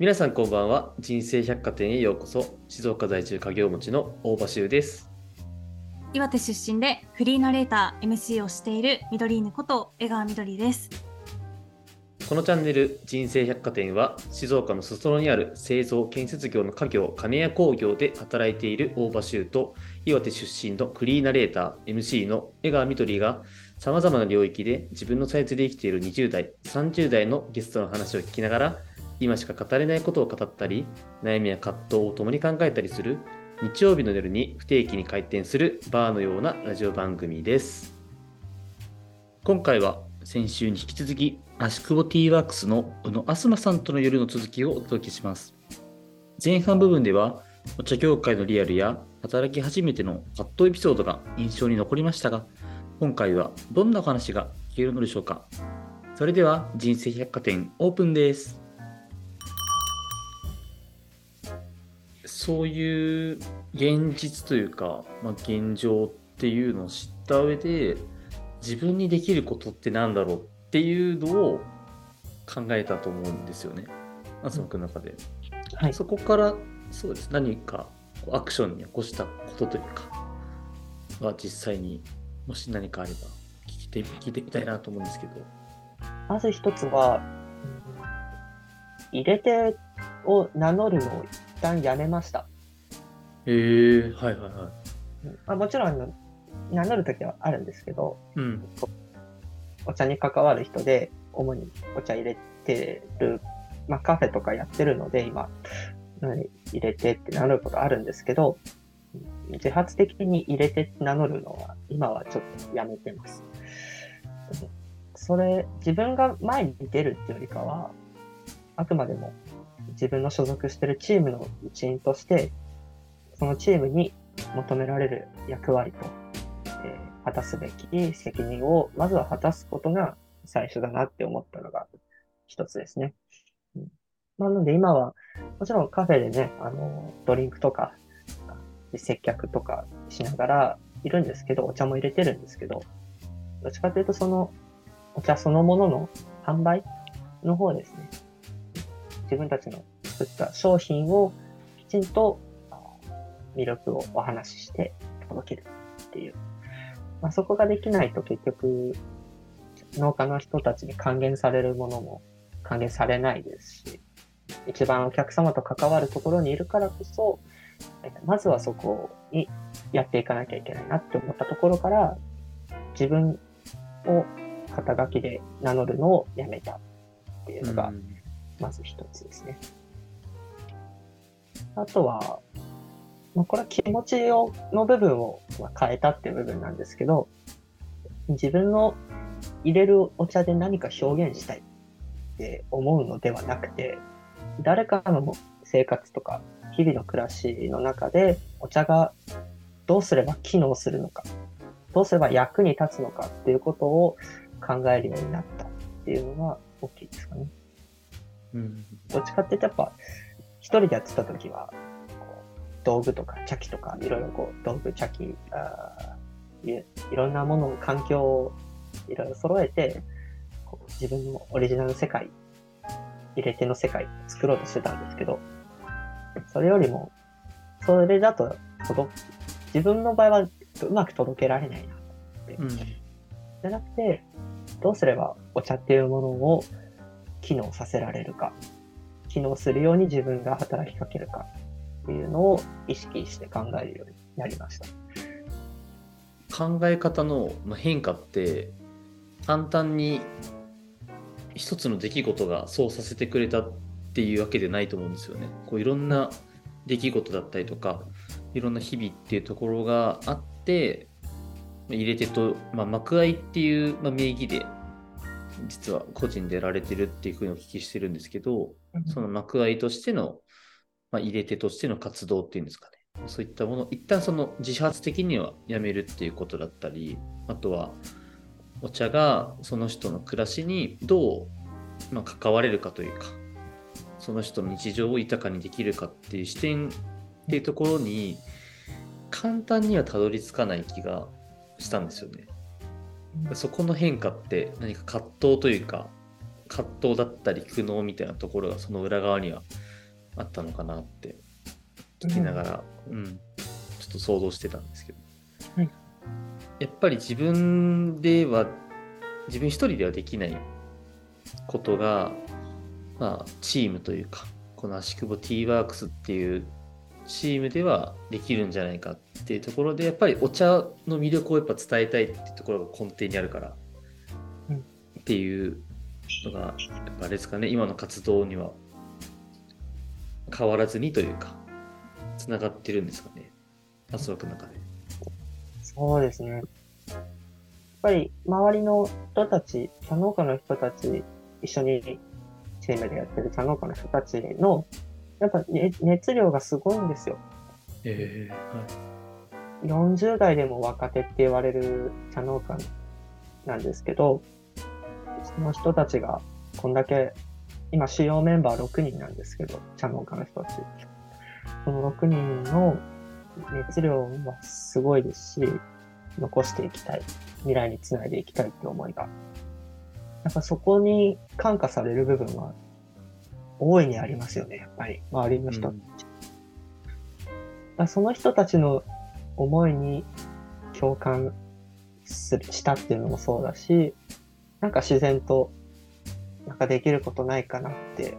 皆さんこんばんは。人生百貨店へようこそ。静岡在住家業持ちの大場修です。岩手出身でフリーナレーター MC をしている緑犬こと江川みどりです。このチャンネル人生百貨店は静岡の裾野にある製造建設業の家業金谷工業で働いている大場修と岩手出身のフリーナレーター MC の江川みどりがさまざまな領域で自分のサイズで生きている20代30代のゲストの話を聞きながら今しか語れないことを語ったり、悩みや葛藤を共に考えたりする、日曜日の夜に不定期に開店するバーのようなラジオ番組です。今回は先週に引き続き、足久保ティーワークスの宇野あすまさんとの夜の続きをお届けします。前半部分では、お茶業界のリアルや働き始めての葛藤エピソードが印象に残りましたが、今回はどんなお話が聞けるのでしょうか。それでは人生百貨店オープンです。そういう現実というか、まあ、現状っていうのを知った上で自分にできることってなんだろうっていうのを考えたと思うんですよね。東君の中で、はい、そこからそうです。何かアクションに起こしたことというかは実際にもし何かあれば聞いて聞いてみたいなと思うんですけど。まず一つは入れてを名乗るのを旦やめました。へえー、はいはいはい。まあ、もちろん名乗るときはあるんですけど、うん、お茶に関わる人で主にお茶入れてる、まあ、カフェとかやってるので今入れてって名乗ることあるんですけど自発的に入れて名乗るのは今はちょっとやめてます。それ自分が前に出るっていうよりかはあくまでも自分の所属してるチームの一員として、そのチームに求められる役割と、えー、果たすべき責任を、まずは果たすことが最初だなって思ったのが一つですね。うん、なので今は、もちろんカフェでね、あの、ドリンクとか、接客とかしながらいるんですけど、お茶も入れてるんですけど、どっちかというとその、お茶そのものの販売の方ですね。自分たちの作った商品をきちんと魅力をお話しして届けるっていう。まあ、そこができないと結局農家の人たちに還元されるものも還元されないですし、一番お客様と関わるところにいるからこそ、まずはそこにやっていかなきゃいけないなって思ったところから、自分を肩書きで名乗るのをやめたっていうのが、まず一つですね。あとは、まあ、これは気持ちをの部分を変えたっていう部分なんですけど、自分の入れるお茶で何か表現したいって思うのではなくて、誰かの生活とか日々の暮らしの中でお茶がどうすれば機能するのか、どうすれば役に立つのかっていうことを考えるようになったっていうのが大きいですかね。うん、どっちかっていうとやっぱ一人でやってた時は道具とか茶器とかいろいろこう道具茶器あいいろんなものを環境をいろいろ揃えて自分のオリジナル世界入れ手の世界作ろうとしてたんですけどそれよりもそれだと届自分の場合はうまく届けられないなって、うん、じゃなくてどうすればお茶っていうものを機能させられるか、機能するように自分が働きかけるかっていうのを意識して考えるようになりました。考え方の変化って簡単に一つの出来事がそうさせてくれたっていうわけでないと思うんですよね。こういろんな出来事だったりとかいろんな日々っていうところがあって入れ手と、まあ、幕合っていう、まあ、名義で実は個人でやられてるっていうふうにお聞きしてるんですけど、その幕合としての、まあ、入れ手としての活動っていうんですかね。そういったもの、一旦その自発的にはやめるっていうことだったり、あとはお茶がその人の暮らしにどう、まあ、関われるかというか、その人の日常を豊かにできるかっていう視点っていうところに、簡単にはたどり着かない気がしたんですよね。そこの変化って何か葛藤というか葛藤だったり苦悩みたいなところがその裏側にはあったのかなって聞きながら、うん、うん、ちょっと想像してたんですけど、はい、やっぱり自分では自分一人ではできないことが、まあ、チームというかこの足久保 T ワークスっていうチームではできるんじゃないかっていうところでやっぱりお茶の魅力をやっぱ伝えたいっていうところが根底にあるからっていうのがやっぱあれですかね今の活動には変わらずにというかつながってるんですかね松枠の中で。そうですね。やっぱり周りの人たち茶農家の人たち一緒にチームでやってる茶農家の人たちのやっぱ、ね、熱量がすごいんですよ。えーはい、40代でも若手って言われる茶農家なんですけど、その人たちがこんだけ、今主要メンバー6人なんですけど、茶農家の人たち。その6人の熱量はすごいですし、残していきたい。未来につないでいきたいって思いが。やっぱそこに感化される部分は大いにありますよね、やっぱり、周りの人たち。うん、その人たちの思いに共感するしたっていうのもそうだし、なんか自然と、なんかできることないかなって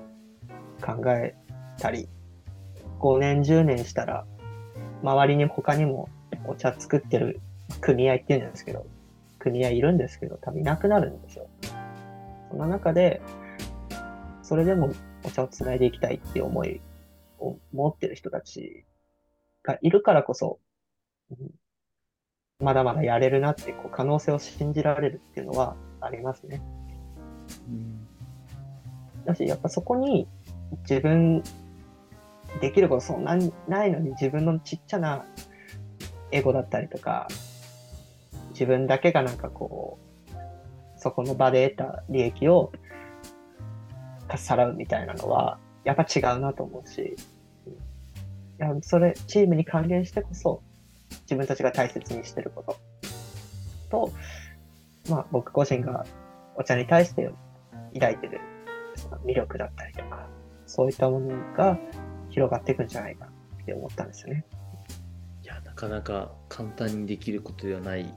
考えたり、5年、10年したら、周りに他にもお茶作ってる組合っていうんですけど、組合いるんですけど、多分いなくなるんですよ。その中で、それでもお茶をつないでいきたいっていう思いを持ってる人たちがいるからこそ、うん、まだまだやれるなってこう可能性を信じられるっていうのはありますね。うん、だし、やっぱそこに自分できることそんなにないのに自分のちっちゃなエゴだったりとか、自分だけがなんかこう、そこの場で得た利益をかっさらうみたいなのは、やっぱ違うなと思うし、いや、それ、チームに還元してこそ、自分たちが大切にしてること。と、まあ、僕個人がお茶に対して抱いてる魅力だったりとか、そういったものが広がっていくんじゃないかって思ったんですよね。いや、なかなか簡単にできることではない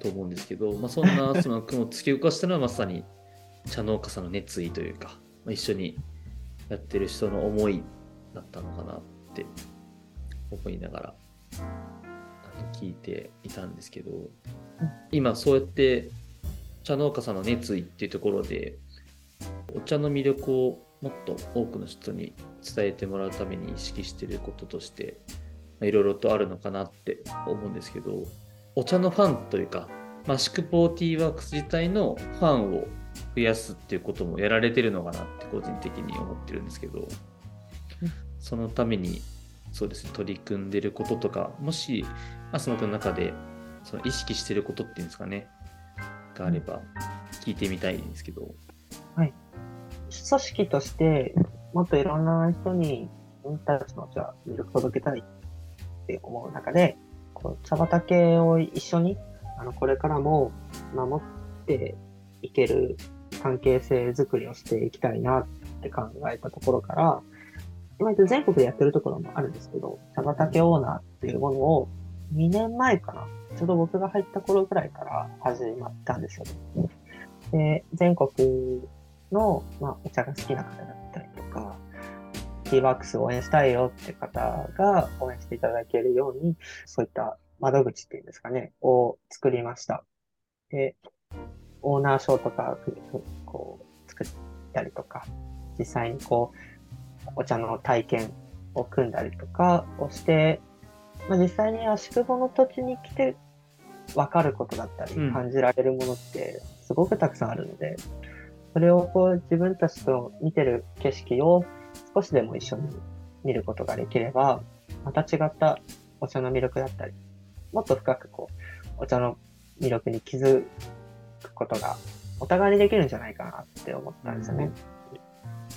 と思うんですけど、まあ、そんなその雲を突き動かしたのはまさに茶農家さんの熱意というか、まあ、一緒にやってる人の思いだったのかなって思いながら聞いていたんですけど、今そうやって茶農家さんの熱意っていうところでお茶の魅力をもっと多くの人に伝えてもらうために意識してることとしていろいろとあるのかなって思うんですけどお茶のファンというかマシクポーティーワークス自体のファンを増やすっていうこともやられてるのかなって個人的に思ってるんですけど、そのためにそうですね取り組んでることとかもし浅野君の中でその意識してることっていうんですかねがあれば聞いてみたいんですけど。はい。組織としてもっといろんな人に自分たちのじゃあ魅力届けたいって思う中で、こう茶畑を一緒にあのこれからも守っていける関係性づくりをしていきたいなって考えたところから、今全国でやってるところもあるんですけど、茶畑オーナーっていうものを2年前かな、ちょうど僕が入った頃ぐらいから始まったんですよ。で、全国の、まあ、お茶が好きな方だったりとか、ティーバックスを応援したいよって方が応援していただけるように、そういった窓口っていうんですかね、を作りました。で、オーナーショーとか、こう、作ったりとか、実際にこう、お茶の体験を組んだりとかをして、まあ、実際に足久保の土地に来て分かることだったり、感じられるものってすごくたくさんあるので、うん、それをこう自分たちと見てる景色を少しでも一緒に見ることができれば、また違ったお茶の魅力だったり、もっと深くこう、お茶の魅力に気づくことがお互いにできるんじゃないかなって思ったんですよね。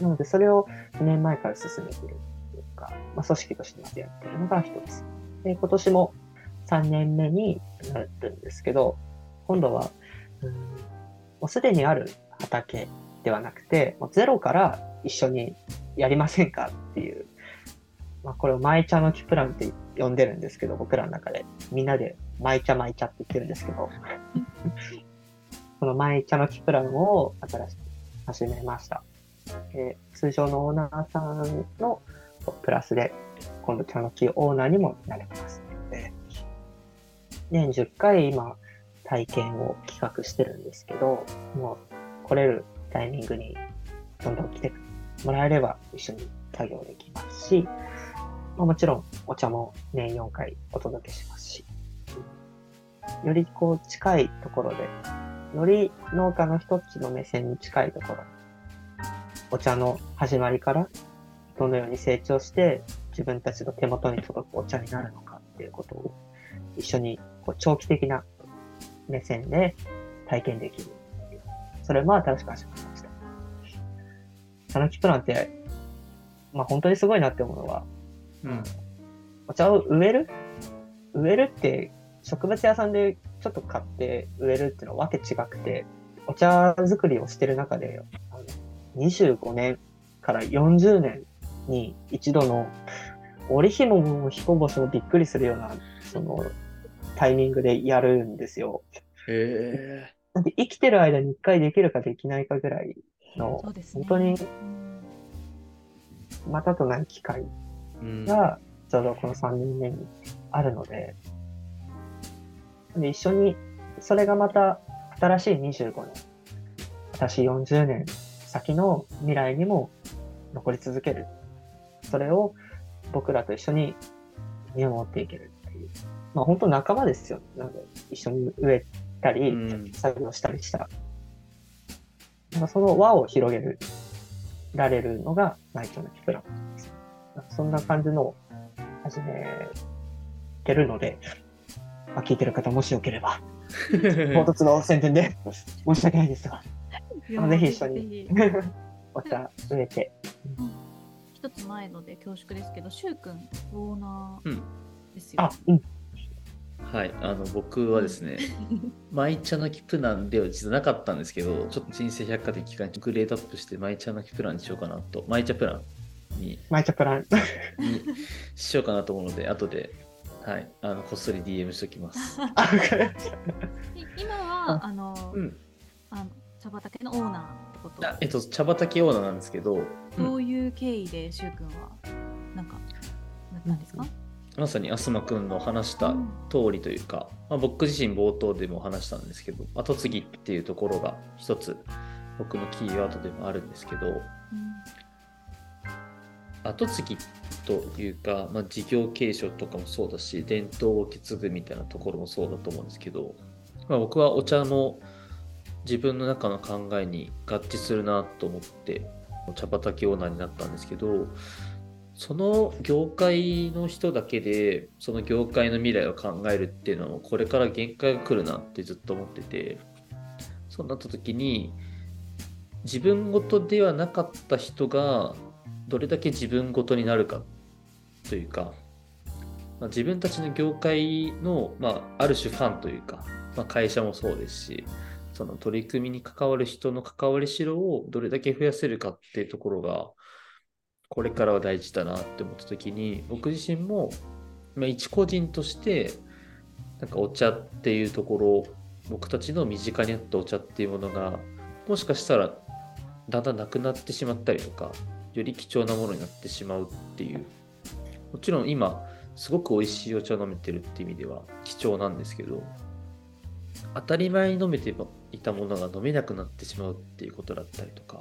なので、それを2年前から進めているというか、まあ、組織としてまずやってるのが一つ。で、今年も3年目になるんですけど、今度は、うん、もうすでにある畑ではなくて、もうゼロから一緒にやりませんかっていう、まあ、これをマイ茶の木プランって呼んでるんですけど、僕らの中で。みんなでマイ茶マイ茶って言ってるんですけど、このマイ茶の木プランを新しく始めました。え通常のオーナーさんのプラスで、今度茶の木オーナーにもなれますので、年10回今、体験を企画してるんですけど、もう来れるタイミングにどんどん来てもらえれば一緒に作業できますし、まあ、もちろんお茶も年4回お届けしますし、よりこう近いところで、より農家の人っちの目線に近いところ、お茶の始まりからどのように成長して自分たちの手元に届くお茶になるのかっていうことを一緒にこう長期的な目線で体験できる。それも新しく始まりました。さぬきプランって、まあ本当にすごいなって思うのは、うん、お茶を植える？植えるって植物屋さんでちょっと買って植えるっていうのはわけ違くて、お茶作りをしてる中で、あの25年から40年に一度の織紐も彦星もびっくりするような、そのタイミングでやるんですよ。へえ。なんで生きてる間に一回できるかできないかぐらいの、ね、本当に、またとない機会が、ちょうどこの3年目にあるので、で一緒に、それがまた新しい25年、新しい40年先の未来にも残り続ける。それを僕らと一緒に見守っていけるっていう。まあ本当仲間ですよ。なんで一緒に植えたり、作業したりした。なんかその輪を広げる、られるのが内調のキプランです。そんな感じのを始めてるので、まあ、聞いてる方もしよければ、唐突の宣伝で申し訳ないですが、ぜひ一緒に お茶植えて。一つ前ので恐縮ですけど、しゅうくん、オーナーですよ、ね、あ、うん。はい、あの僕はですね、マイ茶の木プランでは実はなかったんですけど、ちょっと人生百貨店期間にグレードアップして、マイ茶の木プランにしようかなと、マイ茶プランに、マイ茶プラン。にしようかなと思うので、後で、はい、あのこっそり DM しておきます。今は、あの、うん、あの茶畑のオーナーってこと？えっと、茶畑オーナーなんですけど、どういう経緯で、しゅうくんは、なんか、なったんですか、うん。まさに東君の話した通りというか、まあ、僕自身冒頭でも話したんですけど後継ぎっていうところが一つ僕のキーワードでもあるんですけど、うん、後継ぎというか、まあ、事業継承とかもそうだし伝統を受け継ぐみたいなところもそうだと思うんですけど、まあ、僕はお茶も自分の中の考えに合致するなと思ってお茶畑オーナーになったんですけどその業界の人だけでその業界の未来を考えるっていうのはこれから限界が来るなってずっと思っててそうなった時に自分ごとではなかった人がどれだけ自分ごとになるかというか、まあ、自分たちの業界の、まあ、ある種ファンというか、まあ、会社もそうですしその取り組みに関わる人の関わりしろをどれだけ増やせるかっていうところがこれからは大事だなって思った時に僕自身も、まあ、一個人としてなんかお茶っていうところ僕たちの身近にあったお茶っていうものがもしかしたらだんだんなくなってしまったりとかより貴重なものになってしまうっていう。もちろん今すごく美味しいお茶を飲めてるって意味では貴重なんですけど当たり前に飲めていたものが飲めなくなってしまうっていうことだったりとか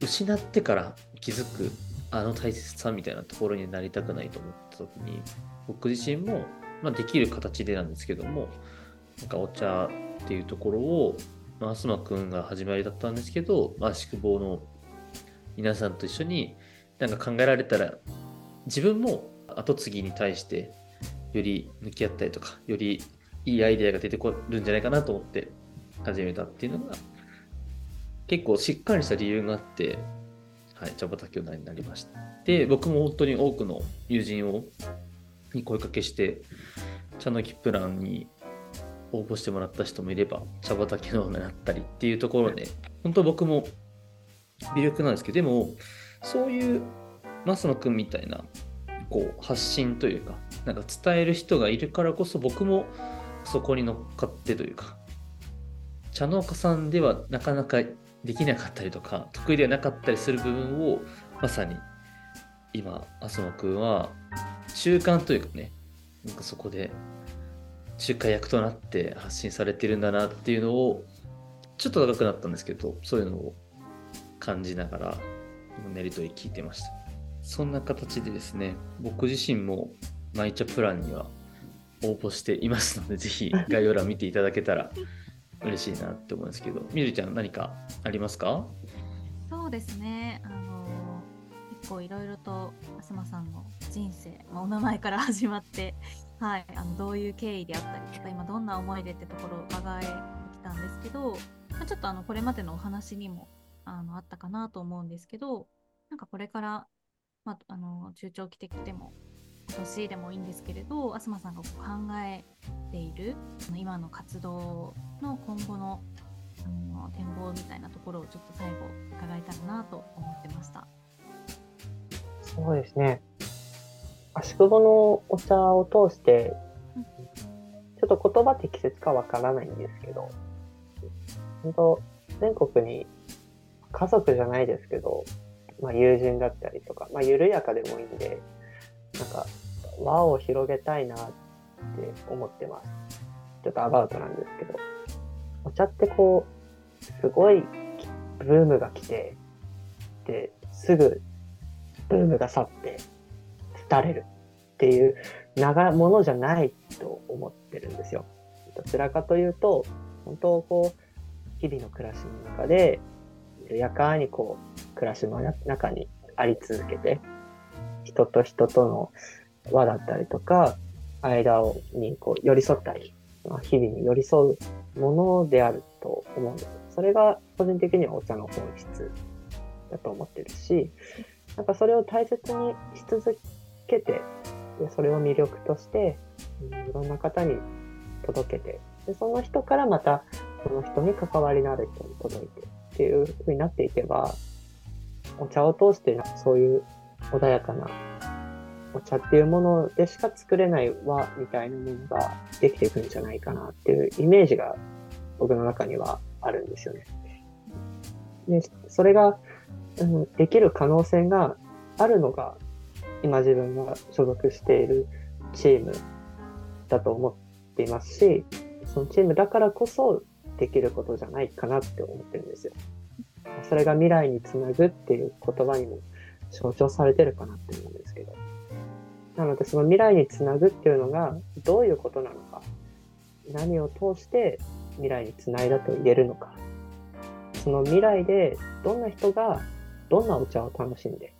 失ってから気づくあの大切さみたいなところになりたくないと思った時に僕自身も、まあ、できる形でなんですけどもなんかお茶っていうところを、まあ、東くんが始まりだったんですけど、まあ、宿坊の皆さんと一緒になんか考えられたら自分も後継ぎに対してより向き合ったりとかよりいいアイデアが出てくるんじゃないかなと思って始めたっていうのが結構しっかりした理由があって、はい、茶畑をになりました。で、僕も本当に多くの友人をに声かけして、茶の木プランに応募してもらった人もいれば、茶畑のオーナーになったりっていうところで、本当僕も魅力なんですけどでもそういう増野くんみたいなこう発信というかなんか伝える人がいるからこそ僕もそこに乗っかってというか茶農家さんではなかなかできなかったりとか得意ではなかったりする部分をまさに今麻野くんは中間というかねなんかそこで仲介役となって発信されてるんだなっていうのをちょっと長くなったんですけどそういうのを感じながら練りとり聞いてました。そんな形でですね僕自身もマイチャプランには応募していますのでぜひ概要欄見ていただけたら嬉しいなって思うんですけど。みるちゃん何かありますか？そうですね。あの結構いろいろと東さんの人生、まあ、お名前から 始まってはい、あのどういう経緯であったりとか今どんな思いでってところを伺えてきたんですけど、まあ、ちょっとあのこれまでのお話にもあのあったかなと思うんですけどなんかこれから、まあ、あの中長期的でも今年でもいいんですけれど東さんが考えている今の活動の今後のあの展望みたいなところをちょっと最後伺えたらなと思ってました。そうですね足久保のお茶を通して、ちょっと言葉適切かわからないんですけど、本当全国に家族じゃないですけど、まあ、友人だったりとか、まあ、緩やかでもいいんで、なんか、輪を広げたいなって思ってます。ちょっとアバウトなんですけど、お茶ってこう、すごいブームが来て、で、すぐブームが去って、廃れるっていう長ものじゃないと思ってるんですよ。どちらかというと、本当こう、日々の暮らしの中で、緩やかにこう、暮らしの中にあり続けて、人と人との輪だったりとか、間をにこう寄り添ったり、日々に寄り添うものであると思うんです。それが個人的にはお茶の本質だと思ってるし、なんかそれを大切にし続けて、でそれを魅力として、いろんな方に届けて、でその人からまたその人に関わりのある人に届いてっていう風になっていけば、お茶を通してそういう穏やかなお茶っていうものでしか作れない和みたいなものができていくんじゃないかなっていうイメージが僕の中にはあるんですよね。で、それが、うん、できる可能性があるのが今自分が所属しているチームだと思っていますし、そのチームだからこそできることじゃないかなって思ってるんですよ。それが未来につなぐっていう言葉にも象徴されてるかなって思うんですけど。なのでその未来につなぐっていうのがどういうことなのか。何を通して未来につないだと言えるのか。その未来でどんな人がどんなお茶を楽しんで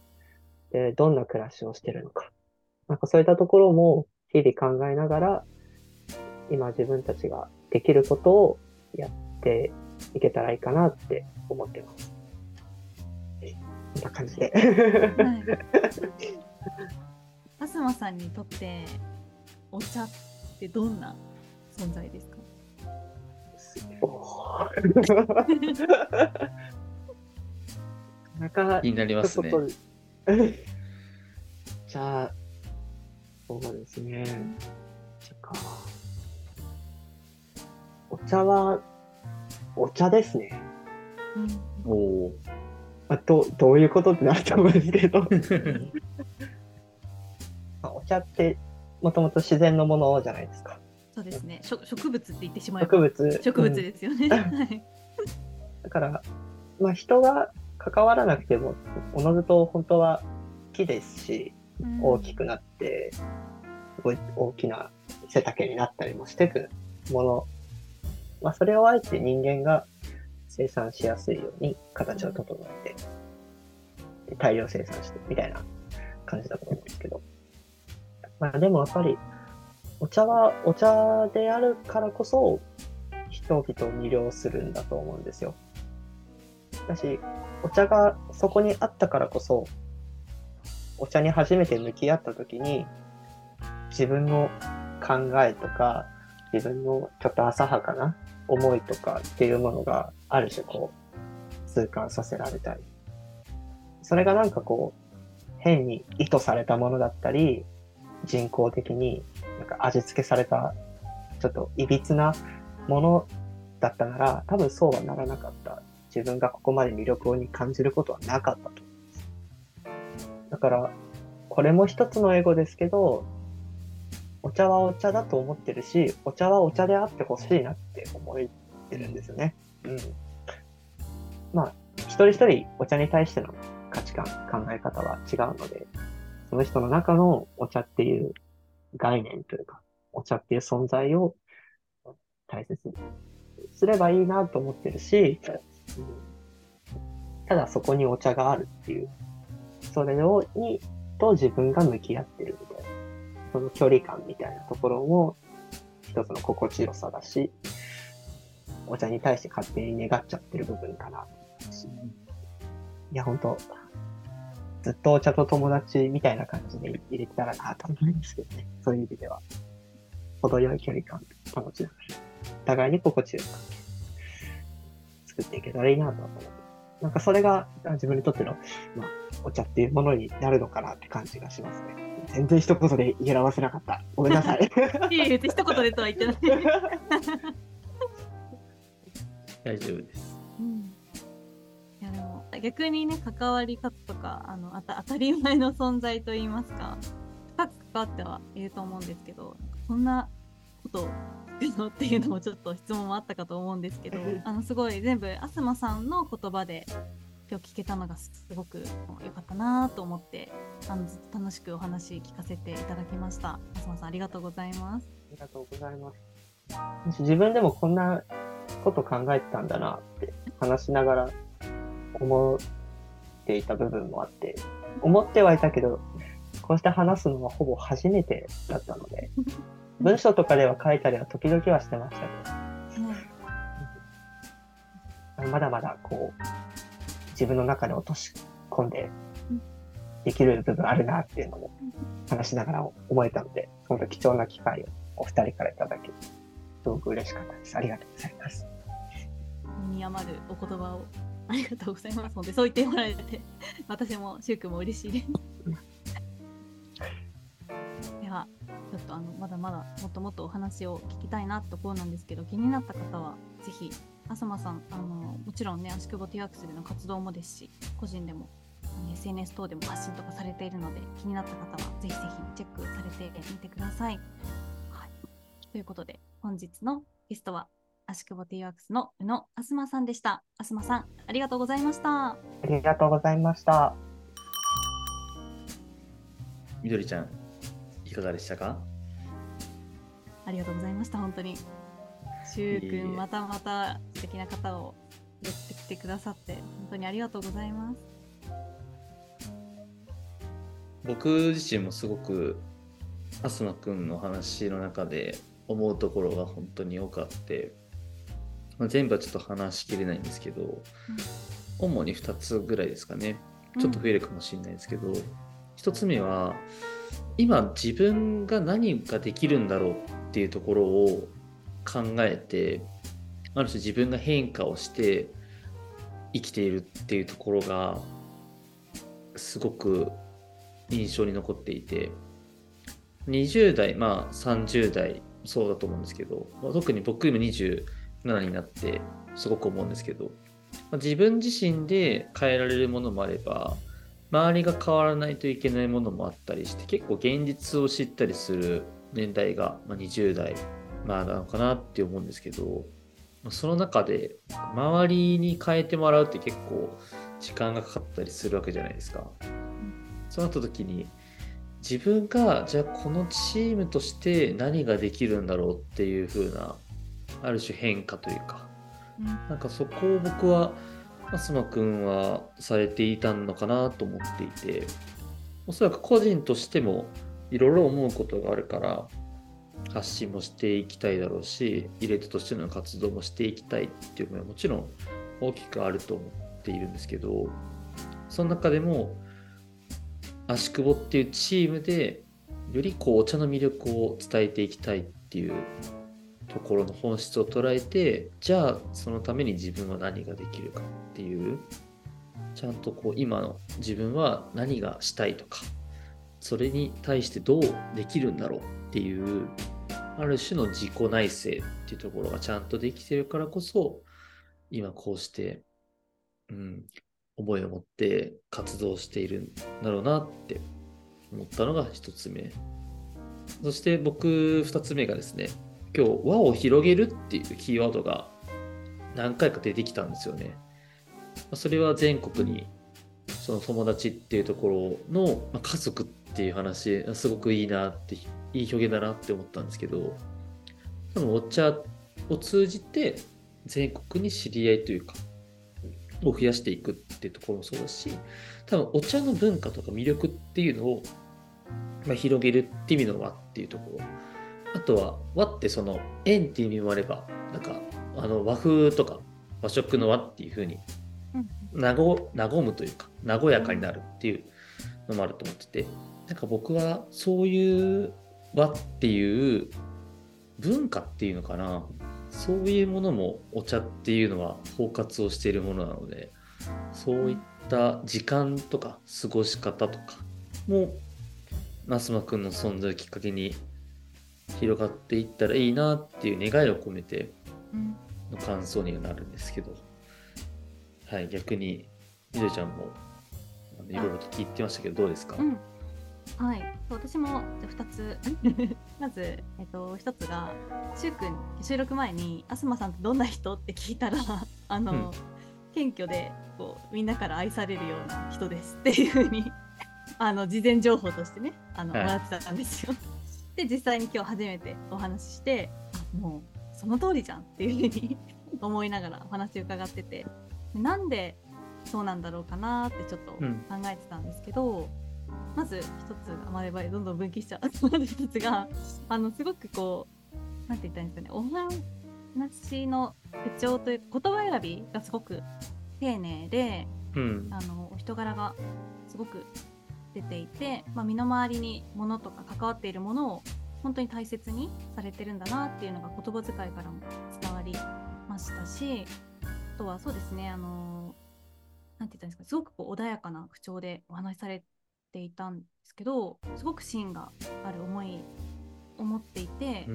で、どんな暮らしをしてるのか。なんかそういったところも日々考えながら、今自分たちができることをやっていけたらいいかなって思ってます。こんな感じで。はい。東さんにとってお茶ってどんな存在ですか？なかなか気になりますね。じゃあ、そうですね。か。お茶は、お茶ですね。うん、おお。あどどういうことってなると思うんですけど お茶ってもともと自然のものじゃないですか。そうですね。植物って言ってしまえば植物植物ですよね。うん、だから、まあ、人が関わらなくてもおのずと本当は木ですし、大きくなって、すごい大きな背丈になったりもしていくもの。まあ、それをあえて人間が生産しやすいように形を整えて、大量生産してみたいな感じだと思うんですけど。まあでもやっぱり、お茶はお茶であるからこそ、人々を魅了するんだと思うんですよ。だし、お茶がそこにあったからこそ、お茶に初めて向き合った時に、自分の考えとか、自分のちょっと浅はかな思いとかっていうものがある種こう、痛感させられたりそれがなんかこう、変に意図されたものだったり、人工的になんか味付けされた、ちょっといびつなものだったなら、多分そうはならなかった。自分がここまで魅力に感じることはなかったと思います。だから、これも一つのエゴですけど、お茶はお茶だと思ってるし、お茶はお茶であってほしいなって思ってるんですよね。うん。まあ、一人一人お茶に対しての価値観、考え方は違うので、その人の中のお茶っていう概念というか、お茶っていう存在を大切にすればいいなと思ってるし、うんただそこにお茶があるっていう、それをにと自分が向き合ってるみたいな、その距離感みたいなところも一つの心地よさだし、お茶に対して勝手に願っちゃってる部分かな。いや、本当ずっとお茶と友達みたいな感じで入れてたらなと思うんですけどね。そういう意味では。程よい距離感保ちながら、お互いに心地よい関係作っていけたらいいなと思って。なんかそれが自分にとっての、まあ、お茶っていうものになるのかなって感じがしますね。全然一言で言い表せなかった。ごめんなさい。いえ一言でとは言ってない。大丈夫です。うん、いやでも逆にね関わり方とかあのあた当たり前の存在といいますか深く関わってはいると思うんですけどそんなことのっていうのもちょっと質問もあったかと思うんですけどあのすごい全部東さんの言葉で今日聞けたのがすごく良かったなと思ってあのずっと楽しくお話聞かせていただきました。東さんありがとうございます。ありがとうございます。自分でもこんなこと考えてたんだなって話しながら思っていた部分もあって思ってはいたけどこうして話すのはほぼ初めてだったので文章とかでは書いたりは時々はしてましたけど、まだまだこう自分の中で落とし込んでできる部分あるなっていうのも話しながら思えたので、その貴重な機会をお二人からいただき、すごく嬉しかったです。ありがとうございます。身に余るお言葉をありがとうございますので、そう言ってもらえて、私も、しゅうくんも嬉しいです。では、ちょっとあのまだまだもっともっとお話を聞きたいなところなんですけど、気になった方は、ぜひ、浅間さん、あのもちろんね、足久保ティアークスでの活動もですし、個人でも SNS 等でも発信とかされているので気になった方はぜひぜひチェックされてみてください。はい、ということで本日のゲストは足久保ティーワークスの宇野あすまさんでした。あすまさんありがとうございました。ありがとうございました。みどりちゃんいかがでしたか？ありがとうございました本当に。しゅうくんまたまた素敵な方をやってきてくださって本当にありがとうございます。僕自身もすごく東くんの話の中で思うところが本当に多くあって、まあ、全部はちょっと話しきれないんですけど、うん、主に2つぐらいですかね。ちょっと増えるかもしれないですけど、うん、1つ目は今自分が何ができるんだろうっていうところを考えてある種自分が変化をして生きているっていうところがすごく印象に残っていて20代まあ30代そうだと思うんですけど、まあ、特に僕今27になってすごく思うんですけど、ま、自分自身で変えられるものもあれば周りが変わらないといけないものもあったりして結構現実を知ったりする年代が、まあ、20代、まあ、なのかなって思うんですけどその中で周りに変えてもらうって結構時間がかかったりするわけじゃないですか。そうなった時に自分がじゃあこのチームとして何ができるんだろうっていう風なある種変化というか、うん、なんかそこを僕は増野くんはされていたのかなと思っていておそらく個人としてもいろいろ思うことがあるから発信もしていきたいだろうしイレットとしての活動もしていきたいっていうのはもちろん大きくあると思っているんですけどその中でも足久保っていうチームでよりこうお茶の魅力を伝えていきたいっていうところの本質を捉えてじゃあそのために自分は何ができるかっていうちゃんとこう今の自分は何がしたいとかそれに対してどうできるんだろうっていうある種の自己内省っていうところがちゃんとできてるからこそ今こうして、うん、思いを持って活動しているんだろうなって思ったのが一つ目。そして僕二つ目がですね今日輪を広げるっていうキーワードが何回か出てきたんですよね。それは全国にその友達っていうところの家族っていう話すごくいいなっていい表現だなって思ったんですけど多分お茶を通じて全国に知り合いというかを増やしていくっていうところもそうだし多分お茶の文化とか魅力っていうのを、まあ、広げるっていう意味の和っていうところ。あとは和ってその縁っていう意味もあればなんかあの和風とか和食の和っていうふうに和和むというか和やかになるっていうのもあると思っててなんか僕はそういう和っていう文化っていうのかな。そういうものもお茶っていうのは包括をしているものなのでそういった時間とか過ごし方とかも増間くんの存在をきっかけに広がっていったらいいなっていう願いを込めての感想にはなるんですけど、はい、逆にみどりちゃんもいろいろと聞いてましたけどどうですか、うん。はい、私もじゃ2つ。まず、えっと、1つがくん収録前に「あすまさんってどんな人?」って聞いたら あの、うん、謙虚でこうみんなから愛されるような人ですっていうふうに あの事前情報としてねあの、はい、もらってたんですよ。で実際に今日初めてお話ししてもうその通りじゃんっていうふうに思いながらお話伺ってて。なんでそうなんだろうかなってちょっと考えてたんですけど、うんまず一つが、まあ、やばいどんどん分岐しちゃう。まず一つが あのすごくこうなんて言ったらいいんですかね。お話の口調という言葉選びがすごく丁寧で、うん、あのお人柄がすごく出ていて、まあ、身の回りにものとか関わっているものを本当に大切にされてるんだなっていうのが言葉遣いからも伝わりましたしあとはそうですねあのなんて言ったんですかすごくこう穏やかな口調でお話しされていたんですけどすごく芯がある思いを持っていて、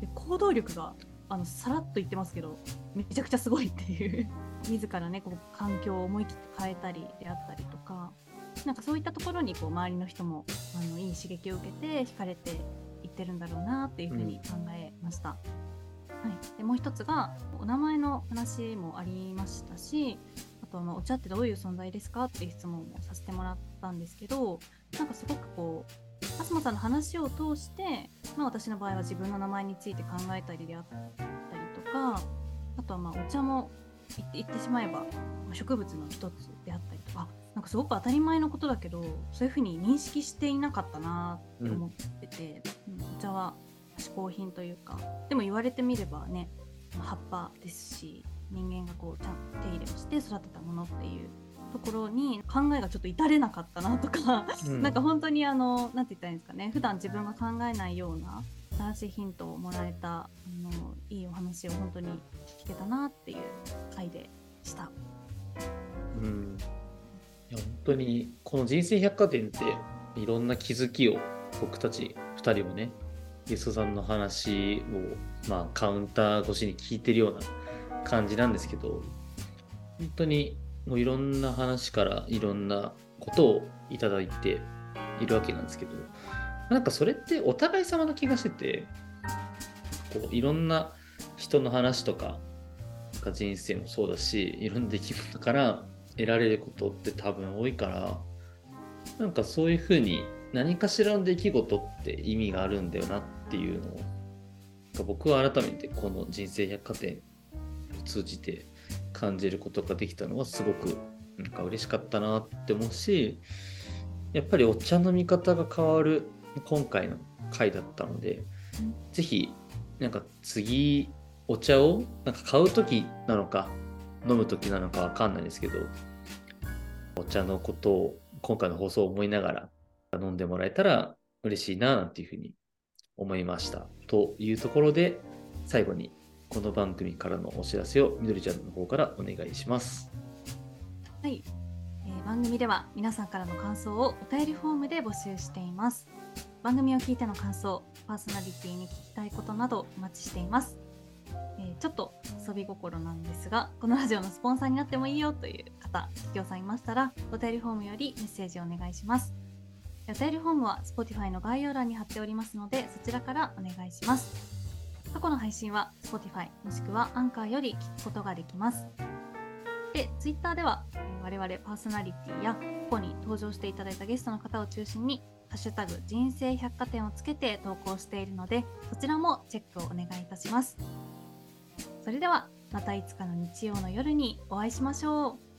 で行動力があのさらっと言ってますけどめちゃくちゃすごいっていう。自らねこう環境を思い切って変えたりであったりとかなんかそういったところにこう周りの人もあのいい刺激を受けて惹かれていってるんだろうなっていうふうに考えました。うん、はい、でもう一つがお名前の話もありましたしとまあお茶ってどういう存在ですかっていう質問もさせてもらったんですけどなんかすごくこう東さんの話を通して、まあ、私の場合は自分の名前について考えたりであったりとかあとはまあお茶も言ってしまえば植物の一つであったりとかなんかすごく当たり前のことだけどそういうふうに認識していなかったなって思ってて、うん、お茶は嗜好品というかでも言われてみればね葉っぱですし人間がこうちゃんと手入れをして育てたものっていうところに考えがちょっと至れなかったなとか、うん、なんか本当にあの何て言ったらいいんですかね。普段自分が考えないような新しいヒントをもらえたあのいいお話を本当に聞けたなっていう回でした。うん。いや本当にこの人生百貨店っていろんな気づきを僕たち2人もねゲストさんの話を、まあ、カウンター越しに聞いてるような感じなんですけど本当にもういろんな話からいろんなことをいただいているわけなんですけどなんかそれってお互い様の気がしててこういろんな人の話とか人生もそうだしいろんな出来事から得られることって多分多いからなんかそういうふうに何かしらの出来事って意味があるんだよなっていうのを僕は改めてこの人生百貨店通じて感じることができたのはすごくなんか嬉しかったなって思うしやっぱりお茶の見方が変わる今回の回だったので、是非なんか次お茶をなんか買う時なのか飲む時なのかわかんないですけどお茶のことを今回の放送を思いながら飲んでもらえたら嬉しいななんていうふうに思いました。というところで最後にこの番組からのお知らせをみどりちゃんの方からお願いします。はい。番組では皆さんからの感想をお便りフォームで募集しています番組を聞いての感想パーソナリティに聞きたいことなどお待ちしています、えー、ちょっと遊び心なんですがこのラジオのスポンサーになってもいいよという方企業さんいましたらお便りフォームよりメッセージをお願いしますお便りフォームは Spotify の概要欄に貼っておりますのでそちらからお願いします過去の配信は Spotify もしくはアンカーより聞くことができますで、ツイッターでは、我々パーソナリティや、ここに登場していただいたゲストの方を中心に、ハッシュタグ人生百貨店をつけて投稿しているので、そちらもチェックをお願いいたします。それでは、またいつかの日曜の夜にお会いしましょう。